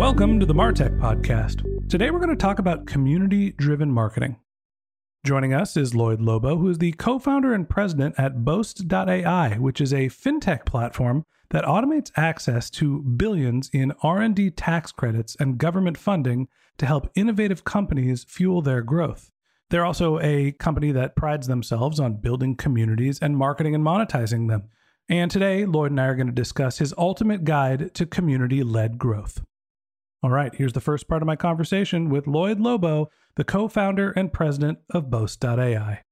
Welcome to the Martech Podcast. Today we're going to talk about community driven marketing. Joining us is Lloyed Lobo, who is the co-founder and president at Boast.ai, which is a fintech platform that automates access to billions in R&D tax credits and government funding to help innovative companies fuel their growth. They're also a company that prides themselves on building communities and marketing and monetizing them. And today, Lloyed and I are going to discuss his ultimate guide to community led growth. All right, here's the first part of my conversation with Lloyed Lobo, the co founder and president of Boast.ai.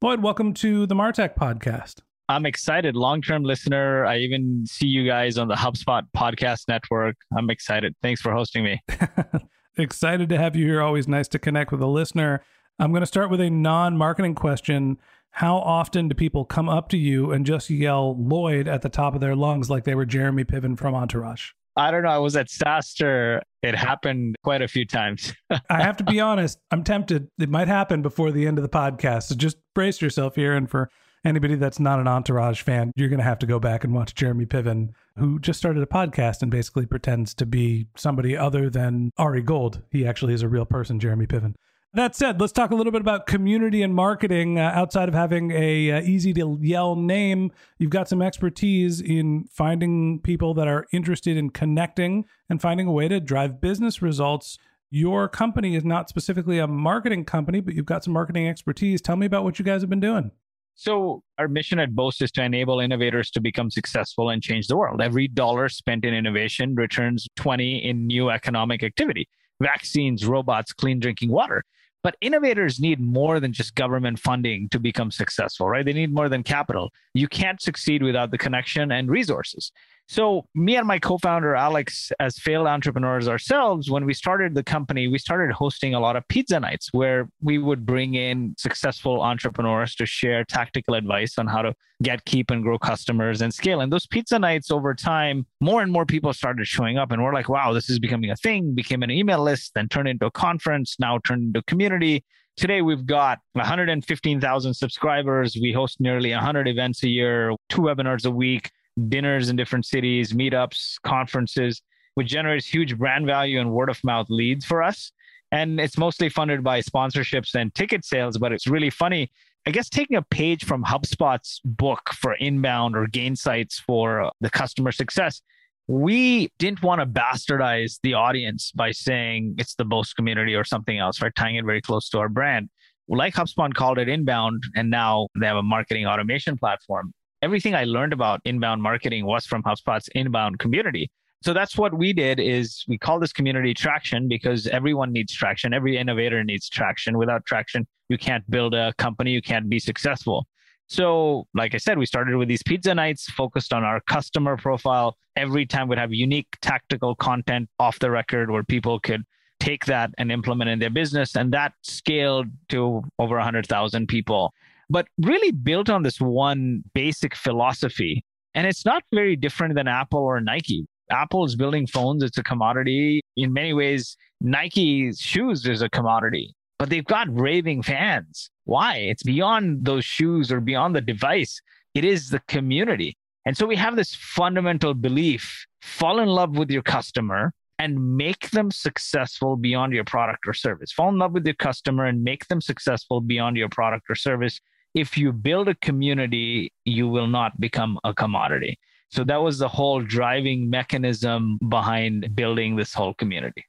Lloyed, welcome to the Martech podcast. I'm excited, long term listener. I even see you guys on the HubSpot podcast network. I'm excited. Thanks for hosting me. excited to have you here. Always nice to connect with a listener. I'm going to start with a non marketing question. How often do people come up to you and just yell Lloyd at the top of their lungs like they were Jeremy Piven from Entourage? I don't know. I was at SaaStr. It happened quite a few times. I have to be honest. I'm tempted. It might happen before the end of the podcast. So just brace yourself here. And for anybody that's not an Entourage fan, you're going to have to go back and watch Jeremy Piven, who just started a podcast and basically pretends to be somebody other than Ari Gold. He actually is a real person, Jeremy Piven. That said, let's talk a little bit about community and marketing. Uh, outside of having a uh, easy to yell name, you've got some expertise in finding people that are interested in connecting and finding a way to drive business results. Your company is not specifically a marketing company, but you've got some marketing expertise. Tell me about what you guys have been doing. So, our mission at Boast is to enable innovators to become successful and change the world. Every dollar spent in innovation returns 20 in new economic activity vaccines, robots, clean drinking water. But innovators need more than just government funding to become successful, right? They need more than capital. You can't succeed without the connection and resources. So, me and my co founder, Alex, as failed entrepreneurs ourselves, when we started the company, we started hosting a lot of pizza nights where we would bring in successful entrepreneurs to share tactical advice on how to get, keep, and grow customers and scale. And those pizza nights over time, more and more people started showing up. And we're like, wow, this is becoming a thing, became an email list, then turned into a conference, now turned into a community. Today, we've got 115,000 subscribers. We host nearly 100 events a year, two webinars a week dinners in different cities, meetups, conferences, which generates huge brand value and word of mouth leads for us. And it's mostly funded by sponsorships and ticket sales, but it's really funny. I guess taking a page from HubSpot's book for inbound or Gainsight's for uh, the customer success, we didn't want to bastardize the audience by saying it's the Boast community or something else, right? Tying it very close to our brand. Like HubSpot called it inbound, and now they have a marketing automation platform everything I learned about inbound marketing was from HubSpot's inbound community. So that's what we did is we call this community traction because everyone needs traction. Every innovator needs traction. Without traction, you can't build a company, you can't be successful. So, like I said, we started with these pizza nights focused on our customer profile. Every time we'd have unique tactical content off the record where people could take that and implement in their business. And that scaled to over 100,000 people but really built on this one basic philosophy. And it's not very different than Apple or Nike. Apple is building phones, it's a commodity. In many ways, Nike's shoes is a commodity. but they've got raving fans. Why? It's beyond those shoes or beyond the device. It is the community. And so we have this fundamental belief fall in love with your customer and make them successful beyond your product or service. Fall in love with your customer and make them successful beyond your product or service. If you build a community, you will not become a commodity. So that was the whole driving mechanism behind building this whole community.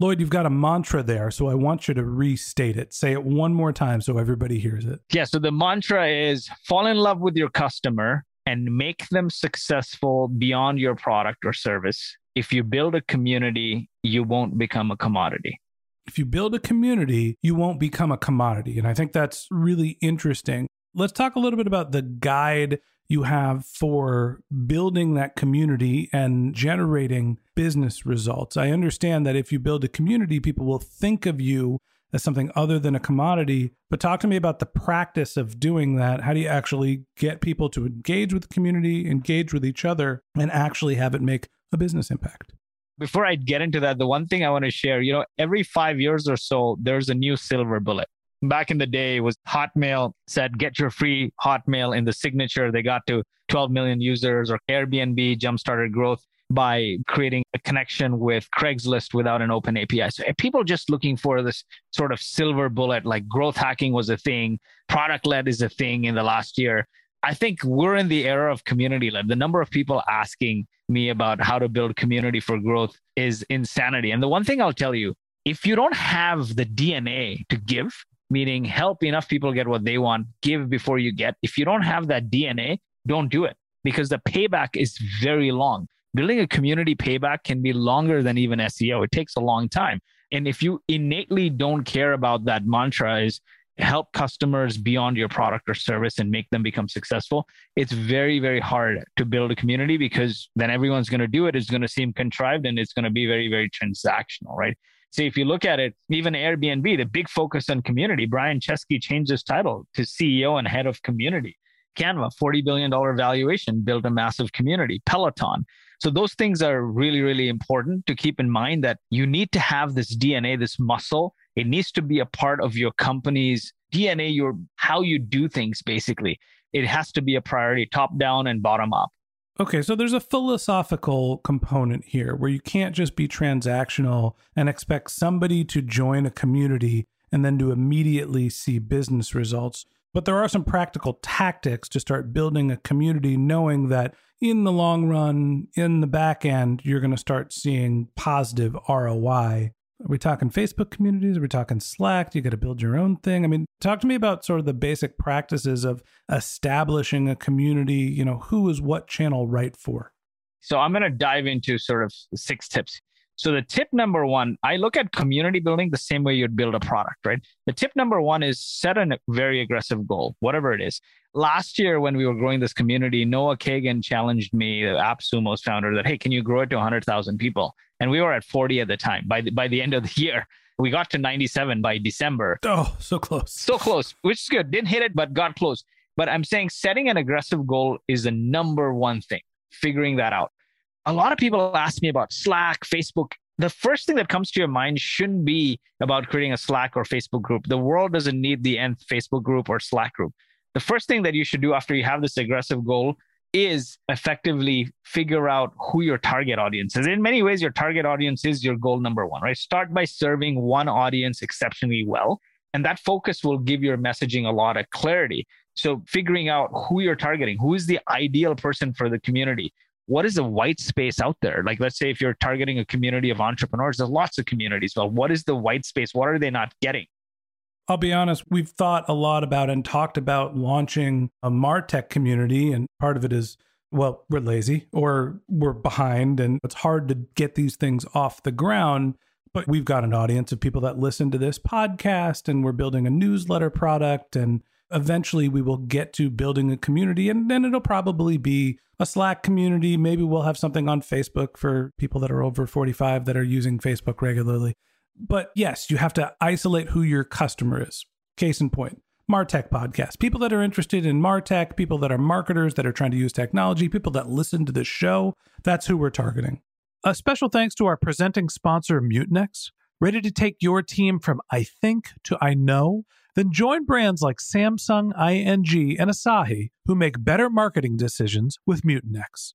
Lloyed, you've got a mantra there, so I want you to restate it. Say it one more time so everybody hears it. Yeah, so the mantra is fall in love with your customer and make them successful beyond your product or service. If you build a community, you won't become a commodity. If you build a community, you won't become a commodity. And I think that's really interesting. Let's talk a little bit about the guide you have for building that community and generating business results. I understand that if you build a community, people will think of you as something other than a commodity. But talk to me about the practice of doing that. How do you actually get people to engage with the community, engage with each other, and actually have it make a business impact? Before I get into that, the one thing I want to share, you know, every five years or so, there's a new silver bullet. Back in the day, was Hotmail said, get your free Hotmail in the signature. They got to 12 million users, or Airbnb jump-started growth by creating a connection with Craigslist without an open API. So eh, people just looking for this sort of silver bullet, like growth hacking was a thing, product led is a thing in the last year. I think we're in the era of community led. The number of people asking me about how to build community for growth is insanity. And the one thing I'll tell you, if you don't have the DNA to give, meaning help enough people get what they want, give before you get, if you don't have that DNA, don't do it because the payback is very long building a community payback can be longer than even SEO. It takes a long time. And if you innately don't care about that mantra is help customers beyond your product or service and make them become successful, it's very, very hard to build a community because then everyone's going to do it. It's going to seem contrived and it's going to be very, very transactional, right? So if you look at it, even Airbnb, the big focus on community, Brian Chesky changed his title to CEO and head of community. Canva, $40 billion valuation, built a massive community. Peloton, so those things are really, really important to keep in mind that you need to have this DNA, this muscle. It needs to be a part of your company's DNA, your how you do things basically. It has to be a priority top down and bottom up. Okay, so there's a philosophical component here where you can't just be transactional and expect somebody to join a community and then to immediately see business results. But there are some practical tactics to start building a community, knowing that in the long run, in the back end, you're going to start seeing positive ROI. Are we talking Facebook communities? Are we talking Slack? Do you got to build your own thing? I mean, talk to me about sort of the basic practices of establishing a community. You know, who is what channel right for? So I'm going to dive into sort of six tips. So the tip number one, I look at community building the same way you'd build a product, right? The tip number one is set a very aggressive goal, whatever it is. Last year, when we were growing this community, Noah Kagan challenged me, the AppSumo's founder, that hey, can you grow it to 100,000 people? And we were at 40 at the time. By the, by the end of the year, we got to 97 by December. Oh, so close. So close, which is good. Didn't hit it, but got close. But I'm saying setting an aggressive goal is the number one thing, figuring that out a lot of people ask me about Slack, Facebook. The first thing that comes to your mind shouldn't be about creating a Slack or Facebook group. The world doesn't need the nth Facebook group or Slack group. The first thing that you should do after you have this aggressive goal is effectively figure out who your target audience is. In many ways, your target audience is your goal number one, right? Start by serving one audience exceptionally well. And that focus will give your messaging a lot of clarity. So, figuring out who you're targeting, who is the ideal person for the community, what is the white space out there? Like, let's say if you're targeting a community of entrepreneurs, there's lots of communities. Well, what is the white space? What are they not getting? I'll be honest, we've thought a lot about and talked about launching a Martech community. And part of it is, well, we're lazy or we're behind and it's hard to get these things off the ground. But we've got an audience of people that listen to this podcast and we're building a newsletter product. And eventually we will get to building a community and then it'll probably be a Slack community. Maybe we'll have something on Facebook for people that are over 45 that are using Facebook regularly. But yes, you have to isolate who your customer is. Case in point, Martech podcast. People that are interested in Martech, people that are marketers that are trying to use technology, people that listen to this show, that's who we're targeting. A special thanks to our presenting sponsor, Mutinex. Ready to take your team from I think to I know? Then join brands like Samsung, ING, and Asahi who make better marketing decisions with Mutinex.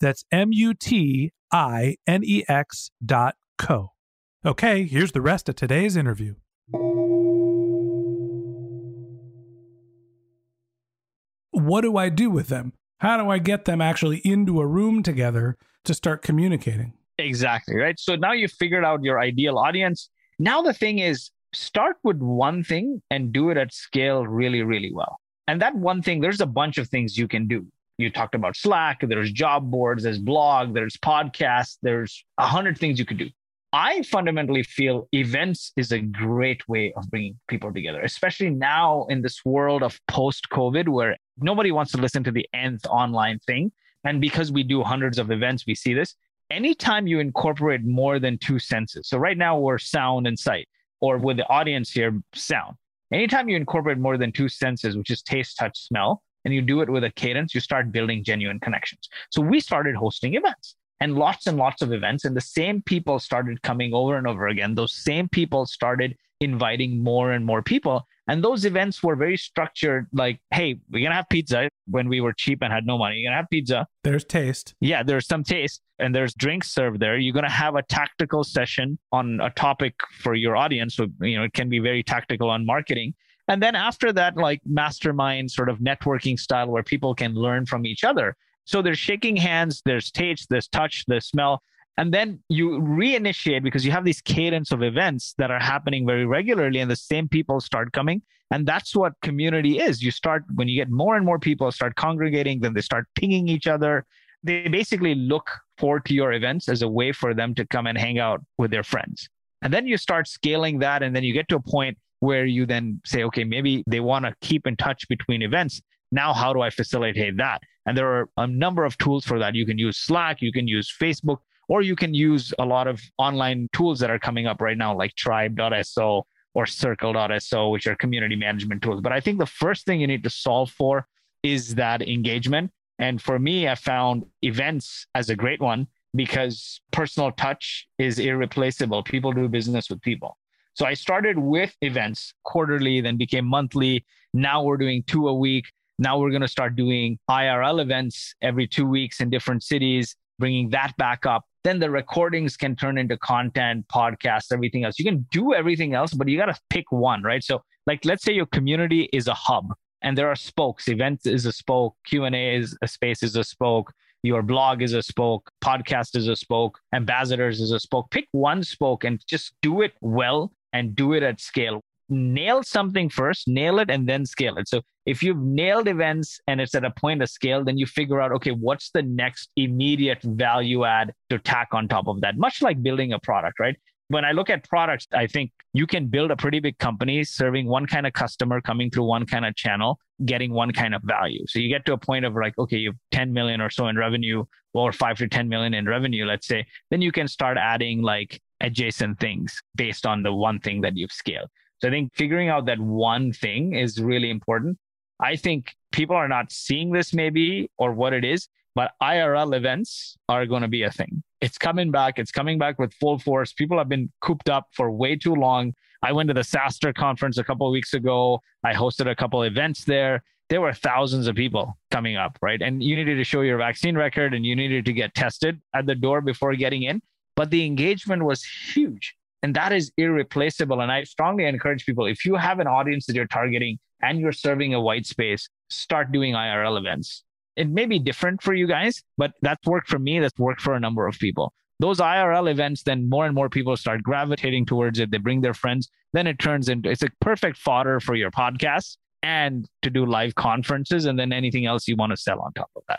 That's M U T I N E X dot co. Okay, here's the rest of today's interview. What do I do with them? How do I get them actually into a room together to start communicating? Exactly. Right. So now you've figured out your ideal audience. Now the thing is, start with one thing and do it at scale really, really well. And that one thing, there's a bunch of things you can do. You talked about Slack, there's job boards, there's blog, there's podcasts, there's a hundred things you could do. I fundamentally feel events is a great way of bringing people together, especially now in this world of post COVID where nobody wants to listen to the nth online thing. And because we do hundreds of events, we see this. Anytime you incorporate more than two senses, so right now we're sound and sight, or with the audience here, sound. Anytime you incorporate more than two senses, which is taste, touch, smell, and you do it with a cadence, you start building genuine connections. So we started hosting events and lots and lots of events and the same people started coming over and over again. Those same people started inviting more and more people and those events were very structured like hey we're gonna have pizza when we were cheap and had no money. You're gonna have pizza. There's taste. Yeah there's some taste and there's drinks served there. You're gonna have a tactical session on a topic for your audience so you know it can be very tactical on marketing and then after that like mastermind sort of networking style where people can learn from each other so there's shaking hands, there's taste, there's touch, there's smell. And then you reinitiate because you have these cadence of events that are happening very regularly, and the same people start coming. And that's what community is. You start when you get more and more people start congregating, then they start pinging each other. They basically look forward to your events as a way for them to come and hang out with their friends. And then you start scaling that, and then you get to a point where you then say, okay, maybe they want to keep in touch between events. Now, how do I facilitate that? And there are a number of tools for that. You can use Slack, you can use Facebook, or you can use a lot of online tools that are coming up right now, like tribe.so or circle.so, which are community management tools. But I think the first thing you need to solve for is that engagement. And for me, I found events as a great one because personal touch is irreplaceable. People do business with people. So I started with events quarterly, then became monthly. Now we're doing two a week. Now we're going to start doing IRL events every two weeks in different cities, bringing that back up. Then the recordings can turn into content, podcasts, everything else. You can do everything else, but you got to pick one, right? So, like, let's say your community is a hub and there are spokes. Events is a spoke, Q&A is a space is a spoke, your blog is a spoke, podcast is a spoke, ambassadors is a spoke. Pick one spoke and just do it well and do it at scale nail something first, nail it, and then scale it. So if you've nailed events and it's at a point of scale, then you figure out, okay, what's the next immediate value add to tack on top of that? Much like building a product, right? When I look at products, I think you can build a pretty big company serving one kind of customer, coming through one kind of channel, getting one kind of value. So you get to a point of like, okay, you have 10 million or so in revenue, or five to 10 million in revenue, let's say, then you can start adding like adjacent things based on the one thing that you've scaled. So I think figuring out that one thing is really important. I think people are not seeing this maybe or what it is, but IRL events are going to be a thing. It's coming back. It's coming back with full force. People have been cooped up for way too long. I went to the SaaStr conference a couple weeks ago. I hosted a couple events there. There were thousands of people coming up, right? And you needed to show your vaccine record and you needed to get tested at the door before getting in. But the engagement was huge. And that is irreplaceable. And I strongly encourage people if you have an audience that you're targeting and you're serving a white space, start doing IRL events. It may be different for you guys, but that's worked for me. That's worked for a number of people. Those IRL events, then more and more people start gravitating towards it. They bring their friends. Then it turns into it's a perfect fodder for your podcast and to do live conferences and then anything else you want to sell on top of that.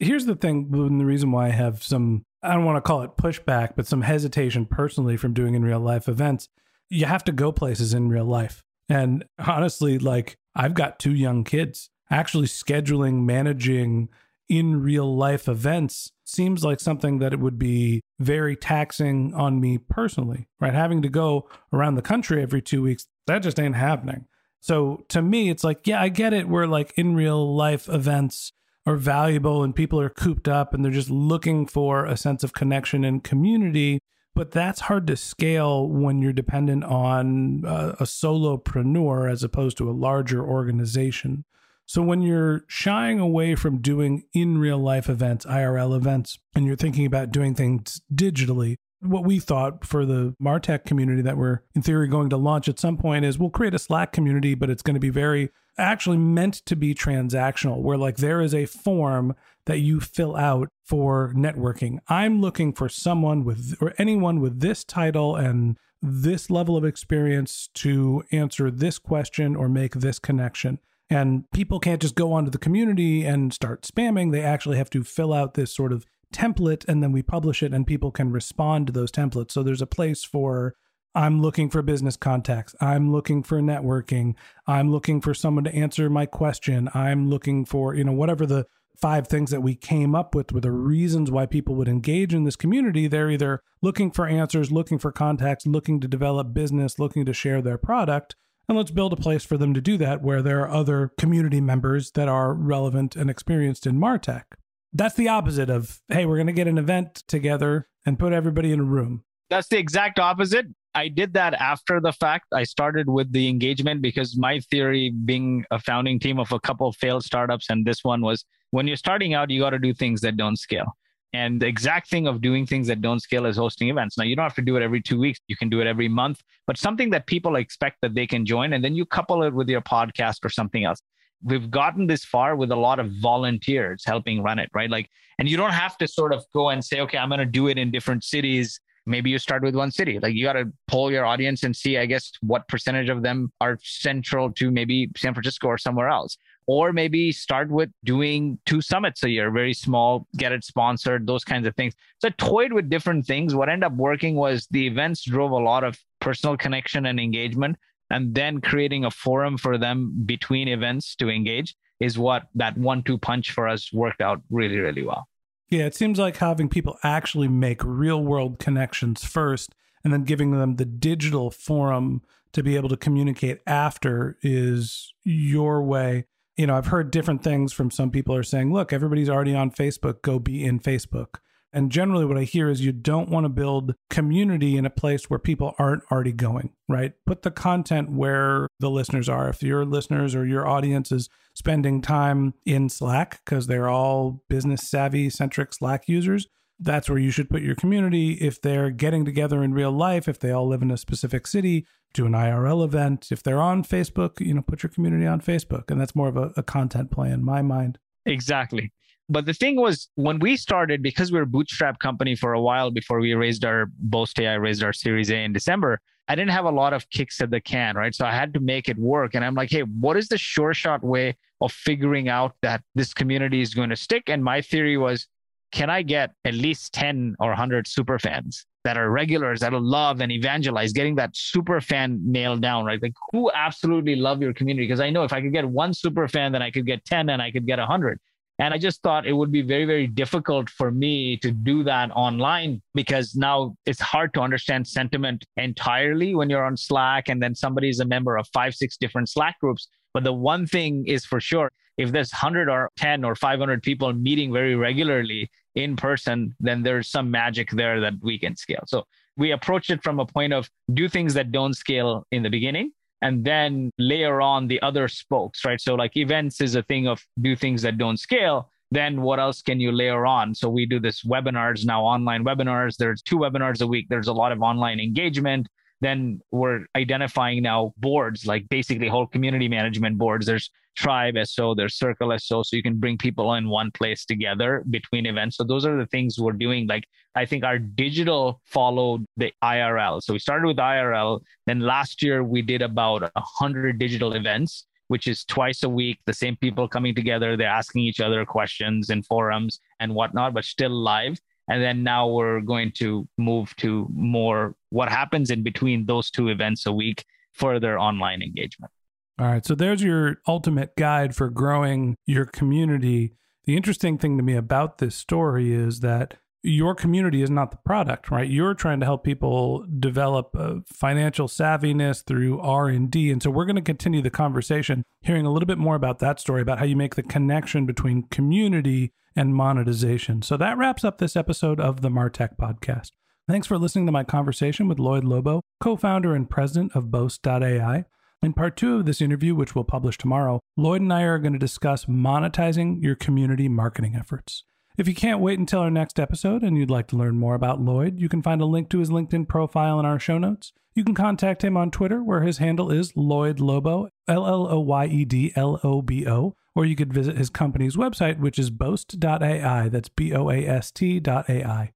Here's the thing, and the reason why I have some I don't want to call it pushback, but some hesitation personally from doing in real life events. You have to go places in real life. And honestly, like I've got two young kids. Actually, scheduling, managing in real life events seems like something that it would be very taxing on me personally, right? Having to go around the country every two weeks, that just ain't happening. So to me, it's like, yeah, I get it. We're like in real life events are valuable and people are cooped up and they're just looking for a sense of connection and community. But that's hard to scale when you're dependent on a, a solopreneur as opposed to a larger organization. So when you're shying away from doing in real life events, IRL events, and you're thinking about doing things digitally, what we thought for the Martech community that we're in theory going to launch at some point is we'll create a Slack community, but it's going to be very actually meant to be transactional, where like there is a form that you fill out for networking. I'm looking for someone with or anyone with this title and this level of experience to answer this question or make this connection. And people can't just go onto the community and start spamming. They actually have to fill out this sort of template and then we publish it and people can respond to those templates. So there's a place for I'm looking for business contacts. I'm looking for networking. I'm looking for someone to answer my question. I'm looking for, you know, whatever the five things that we came up with were the reasons why people would engage in this community. They're either looking for answers, looking for contacts, looking to develop business, looking to share their product. And let's build a place for them to do that where there are other community members that are relevant and experienced in Martech. That's the opposite of, hey, we're going to get an event together and put everybody in a room. That's the exact opposite. I did that after the fact. I started with the engagement because my theory, being a founding team of a couple of failed startups, and this one was when you're starting out, you got to do things that don't scale. And the exact thing of doing things that don't scale is hosting events. Now, you don't have to do it every two weeks. You can do it every month, but something that people expect that they can join. And then you couple it with your podcast or something else. We've gotten this far with a lot of volunteers helping run it, right? Like, and you don't have to sort of go and say, okay, I'm going to do it in different cities maybe you start with one city. Like you got to poll your audience and see i guess what percentage of them are central to maybe san francisco or somewhere else. Or maybe start with doing two summits a year very small get it sponsored those kinds of things. So i toyed with different things. What ended up working was the events drove a lot of personal connection and engagement. And then creating a forum for them between events to engage is what that one two punch for us worked out really really well yeah, it seems like having people actually make real world connections first and then giving them the digital forum to be able to communicate after is your way. You know, I've heard different things from some people are saying, look, everybody's already on Facebook, go be in Facebook. And generally, what I hear is you don't want to build community in a place where people aren't already going, right? Put the content where the listeners are. If your listeners or your audience is spending time in Slack because they're all business savvy centric Slack users, that's where you should put your community. If they're getting together in real life, if they all live in a specific city, do an IRL event. If they're on Facebook, you know, put your community on Facebook. And that's more of a, a content play in my mind. Exactly but the thing was when we started because we were a bootstrap company for a while before we raised our boast ai raised our series a in december i didn't have a lot of kicks at the can right? So i had to make it work. And i'm like hey what is the sure shot way of figuring out that this community is going to stick? And my theory was can i get at least 10 or 100 super fans that are regulars that'll love and evangelize getting that super fan nailed down right? Like who absolutely love your community? Because i know if i could get one super fan then i could get 10 and i could get 100 and I just thought it would be very, very difficult for me to do that online because now it's hard to understand sentiment entirely when you're on Slack and then somebody is a member of five, six different Slack groups. But the one thing is for sure if there's 100 or 10 or 500 people meeting very regularly in person, then there's some magic there that we can scale. So we approached it from a point of do things that don't scale in the beginning and then layer on the other spokes, right? So like events is a thing of do things that don't scale. Then what else can you layer on? So we do this webinars now, online webinars. There's two webinars a week. There's a lot of online engagement then we're identifying now boards like basically whole community management boards. There's tribe so there's circle so so you can bring people in one place together between events. So those are the things we're doing. Like i think our digital followed the irl so we started with irl then last year we did about 100 digital events which is twice a week. The same people coming together they're asking each other questions in forums and whatnot but still live and then now we're going to move to more what happens in between those two events a week, further online engagement. All right. So there's your ultimate guide for growing your community. The interesting thing to me about this story is that your community is not the product right? You're trying to help people develop uh, financial savviness through r&d and so we're going to continue the conversation hearing a little bit more about that story about how you make the connection between community and monetization. So that wraps up this episode of the martech podcast. Thanks for listening to my conversation with lloyed lobo co-founder and president of boast.ai in part two of this interview, which we'll publish tomorrow, Lloyed and I are going to discuss monetizing your community marketing efforts. If you can't wait until our next episode and you'd like to learn more about Lloyed, you can find a link to his LinkedIn profile in our show notes. You can contact him on Twitter, where his handle is Lloyed Lobo, L L O Y E D L O B O, or you could visit his company's website, which is boast.ai. That's B O A S T.ai.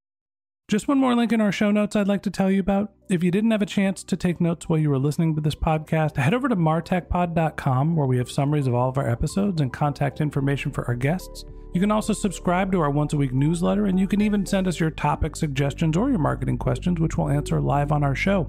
Just one more link in our show notes I'd like to tell you about. If you didn't have a chance to take notes while you were listening to this podcast, head over to martechpod.com where we have summaries of all of our episodes and contact information for our guests. You can also subscribe to our once a week newsletter, and you can even send us your topic suggestions or your marketing questions, which we'll answer live on our show.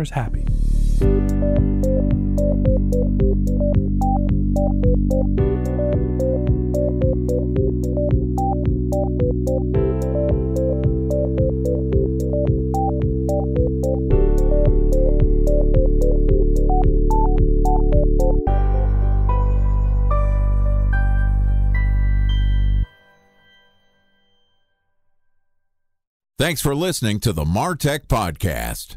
customers happy. Thanks for listening to the Martech Podcast,